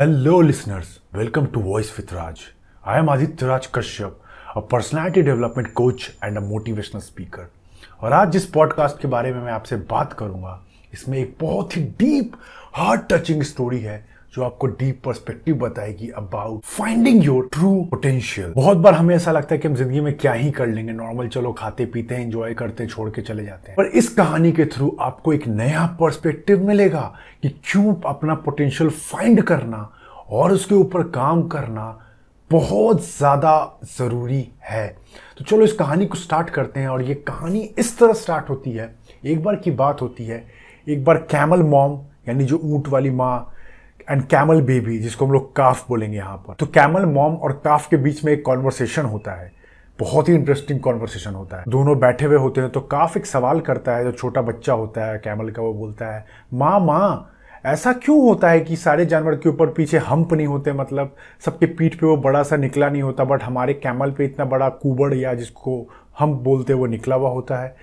Hello listeners welcome to voice with Raj I am Aditya Raj Kashyap a personality development coach and a motivational speaker और आज जिस podcast के बारे में मैं आपसे बात करूँगा, इसमें एक बहुत ही डीप हार्ट टचिंग स्टोरी है। जो आपको डीप पर्सपेक्टिव बताएगी about finding your true potential बहुत बार हमें ऐसा लगता है कि हम ज़िंदगी में क्या ही कर लेंगे. नॉर्मल चलो, खाते पीते हैं एंजॉय करते हैं, छोड़ के चले जाते हैं. पर इस कहानी के थ्रू आपको एक नया पर्सपेक्टिव मिलेगा कि क्यों अपना पोटेंशियल फाइंड करना और उसके ऊपर काम करना बहुत ज़्यादा ज़रूरी है. तो चलो, इस कहानी को स्टार्ट करते हैं और ये कहानी इस तरह स्टार्ट होती है. एक बार की बात होती है. एक बार कैमल मॉम यानी जो ऊँट वाली माँ एंड कैमल बेबी जिसको हम लोग काफ बोलेंगे यहाँ पर। तो कैमल मॉम और काफ के बीच में एक कॉन्वर्सेशन होता है। बहुत ही इंटरेस्टिंग कॉन्वर्सेशन होता है। दोनों बैठे हुए होते हैं तो काफ एक सवाल करता है, जो छोटा बच्चा होता है कैमल का वो बोलता है, माँ माँ, ऐसा क्यों होता है कि सारे जानवर के ऊपर पीछे हम्प नहीं होते? मतलब सबके पीठ पे वो बड़ा सा निकला नहीं होता बट हमारे कैमल पे इतना बड़ा कुबड़ या जिसको हम्प बोलते वो निकला हुआ होता है।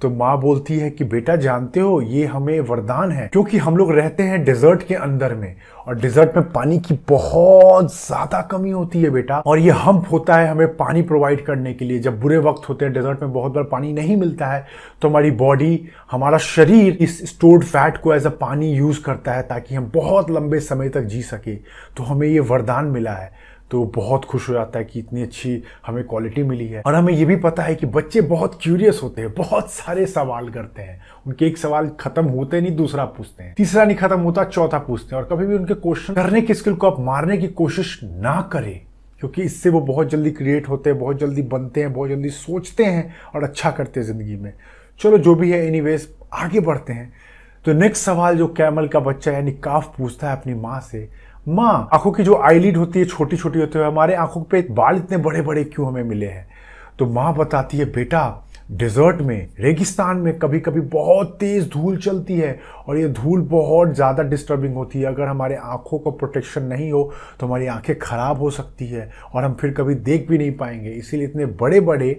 तो माँ बोलती है कि, बेटा, जानते हो, ये हमें वरदान है, क्योंकि हम लोग रहते हैं डेजर्ट के अंदर में, और डेजर्ट में पानी की बहुत ज़्यादा कमी होती है बेटा, और ये हम्प होता है हमें पानी प्रोवाइड करने के लिए। जब बुरे वक्त होते हैं डेजर्ट में बहुत बार पानी नहीं मिलता है तो हमारी बॉडी हमारा शरीर इस स्टोर्ड फैट को एज अ पानी यूज़ करता है, ताकि हम बहुत लंबे समय तक जी सके। तो हमें ये वरदान मिला है। तो बहुत खुश हो जाता है कि इतनी अच्छी हमें क्वालिटी मिली है। और हमें ये भी पता है कि बच्चे बहुत क्यूरियस होते हैं, बहुत सारे सवाल करते हैं। उनके एक सवाल खत्म होते नहीं, दूसरा पूछते हैं। तीसरा नहीं खत्म होता, चौथा पूछते हैं। और कभी भी उनके क्वेश्चन करने की स्किल को आप मारने की कोशिश ना करें, क्योंकि इससे वो बहुत जल्दी क्रिएट होते हैं, बहुत जल्दी बनते हैं, बहुत जल्दी सोचते हैं और अच्छा करते हैं ज़िंदगी में। चलो, जो भी है एनी आगे बढ़ते हैं। तो नेक्स्ट सवाल जो कैमल का बच्चा यानी काफ पूछता है अपनी माँ से माँ, आँखों की जो आईलिड होती है छोटी छोटी होती है, हमारे आँखों पे बाल इतने बड़े बड़े क्यों हमें मिले हैं? तो माँ बताती है, बेटा डेजर्ट में, रेगिस्तान में कभी कभी बहुत तेज धूल चलती है और ये धूल बहुत ज़्यादा डिस्टर्बिंग होती है। अगर हमारे आँखों को प्रोटेक्शन नहीं हो तो हमारी आँखें खराब हो सकती है और हम फिर कभी देख भी नहीं पाएँगे। इसीलिए इतने बड़े बड़े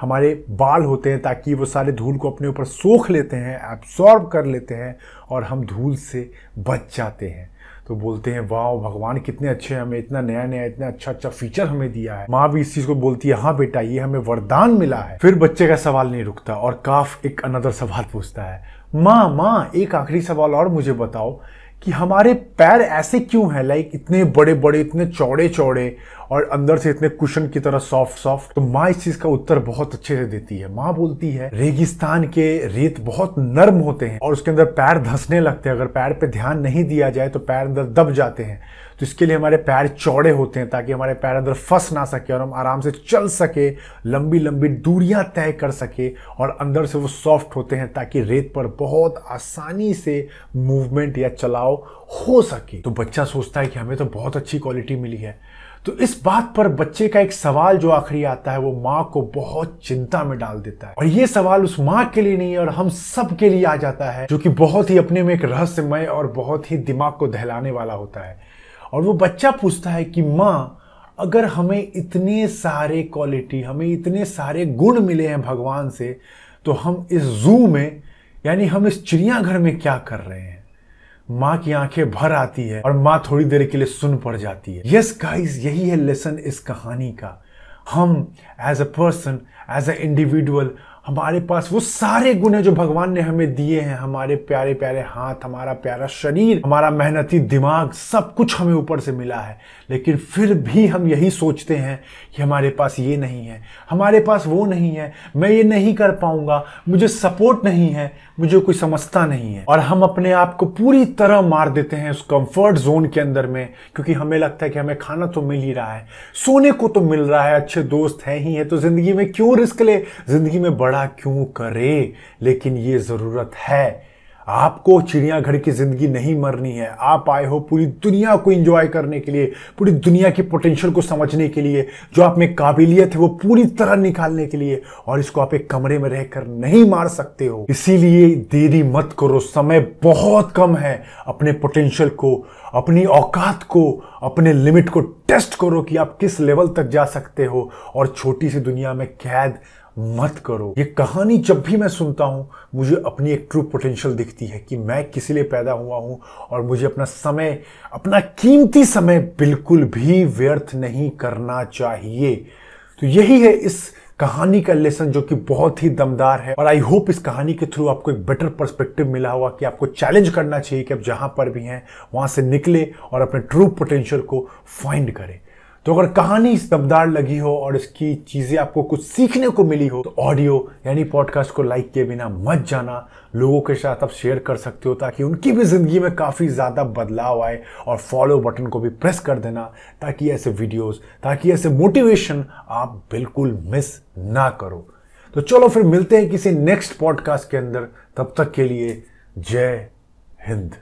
हमारे बाल होते हैं ताकि वो सारे धूल को अपने ऊपर सोख लेते हैं एब्सॉर्ब कर लेते हैं और हम धूल से बच जाते हैं। तो बोलते हैं, वाह, भगवान, कितने अच्छे हमें, इतना नया नया इतना अच्छा अच्छा फीचर हमें दिया है। माँ भी इस चीज़ को बोलती है हाँ बेटा, ये हमें वरदान मिला है। फिर बच्चे का सवाल नहीं रुकता और काफ एक अनदर सवाल पूछता है, माँ माँ, एक आखिरी सवाल और मुझे बताओ कि हमारे पैर ऐसे क्यों हैं? लाइक इतने बड़े बड़े इतने चौड़े चौड़े और अंदर से इतने कुशन की तरह सॉफ्ट सॉफ्ट तो माँ इस चीज़ का उत्तर बहुत अच्छे से देती है। माँ बोलती है, रेगिस्तान के रेत बहुत नर्म होते हैं और उसके अंदर पैर धंसने लगते हैं। अगर पैर पे ध्यान नहीं दिया जाए तो पैर अंदर दब जाते हैं। तो इसके लिए हमारे पैर चौड़े होते हैं ताकि हमारे पैर अंदर फंस ना सके और हम आराम से चल सके लंबी लंबी दूरियाँ तय कर सके और अंदर से वो सॉफ्ट होते हैं ताकि रेत पर बहुत आसानी से मूवमेंट या चलाव हो सके। तो बच्चा सोचता है कि हमें तो बहुत अच्छी क्वालिटी मिली है। तो इस बात पर बच्चे का एक सवाल जो आखिरी आता है, वो माँ को बहुत चिंता में डाल देता है। और ये सवाल उस माँ के लिए नहीं है और हम सब के लिए आ जाता है, जो कि बहुत ही अपने में एक रहस्यमय और बहुत ही दिमाग को दहलाने वाला होता है। और वो बच्चा पूछता है कि, माँ, अगर हमें इतने सारे क्वालिटी हमें इतने सारे गुण मिले हैं भगवान से तो हम इस जू में, यानी हम इस चिड़ियाघर में क्या कर रहे हैं? माँ की आँखें भर आती है और माँ थोड़ी देर के लिए सुन पड़ जाती है। यस गाइस यही है लेसन इस कहानी का। हम as a person as a individual हमारे पास वो सारे गुण है जो भगवान ने हमें दिए हैं। हमारे प्यारे प्यारे हाथ, हमारा प्यारा शरीर, हमारा मेहनती दिमाग, सब कुछ हमें ऊपर से मिला है। लेकिन फिर भी हम यही सोचते हैं कि हमारे पास ये नहीं है। हमारे पास वो नहीं है। मैं ये नहीं कर पाऊँगा। मुझे सपोर्ट नहीं है। मुझे कोई समझता नहीं है। और हम अपने आप को पूरी तरह मार देते हैं उस कंफर्ट जोन के अंदर में, क्योंकि हमें लगता है कि हमें खाना तो मिल ही रहा है। सोने को तो मिल रहा है। अच्छे दोस्त हैं ही है। तो ज़िंदगी में क्यों रिस्क ले? ज़िंदगी में बड़ा क्यों करे? लेकिन ये ज़रूरत है। आपको चिड़ियाघर की ज़िंदगी नहीं मरनी है। आप आए हो पूरी दुनिया को एंजॉय करने के लिए, पूरी दुनिया की पोटेंशियल को समझने के लिए, जो आप में काबिलियत है वो पूरी तरह निकालने के लिए, और इसको आप एक कमरे में रहकर नहीं मार सकते हो। इसीलिए देरी मत करो। समय बहुत कम है। अपने पोटेंशियल को, अपनी औकात को, अपने लिमिट को टेस्ट करो कि आप किस लेवल तक जा सकते हो। और छोटी सी दुनिया में कैद मत करो। ये कहानी जब भी मैं सुनता हूँ, मुझे अपनी एक ट्रू पोटेंशियल दिखती है कि मैं किसी लिए पैदा हुआ हूँ और मुझे अपना समय, अपना कीमती समय बिल्कुल भी व्यर्थ नहीं करना चाहिए। तो यही है इस कहानी का लेसन जो कि बहुत ही दमदार है। और आई होप इस कहानी के थ्रू आपको एक बेटर पर्सपेक्टिव मिला होगा कि आपको चैलेंज करना चाहिए कि आप जहाँ पर भी हैं, वहाँ से निकले और अपने ट्रू पोटेंशियल को फाइंड करें। तो अगर कहानी दमदार लगी हो और इसकी चीज़ें आपको कुछ सीखने को मिली हो तो ऑडियो यानी पॉडकास्ट को लाइक किए बिना मत जाना। लोगों के साथ आप शेयर कर सकते हो ताकि उनकी भी ज़िंदगी में काफ़ी ज़्यादा बदलाव आए और फॉलो बटन को भी प्रेस कर देना, ताकि ऐसे वीडियोस ताकि ऐसे मोटिवेशन आप बिल्कुल मिस ना करो। तो चलो फिर मिलते हैं किसी नेक्स्ट पॉडकास्ट के अंदर। तब तक के लिए जय हिंद।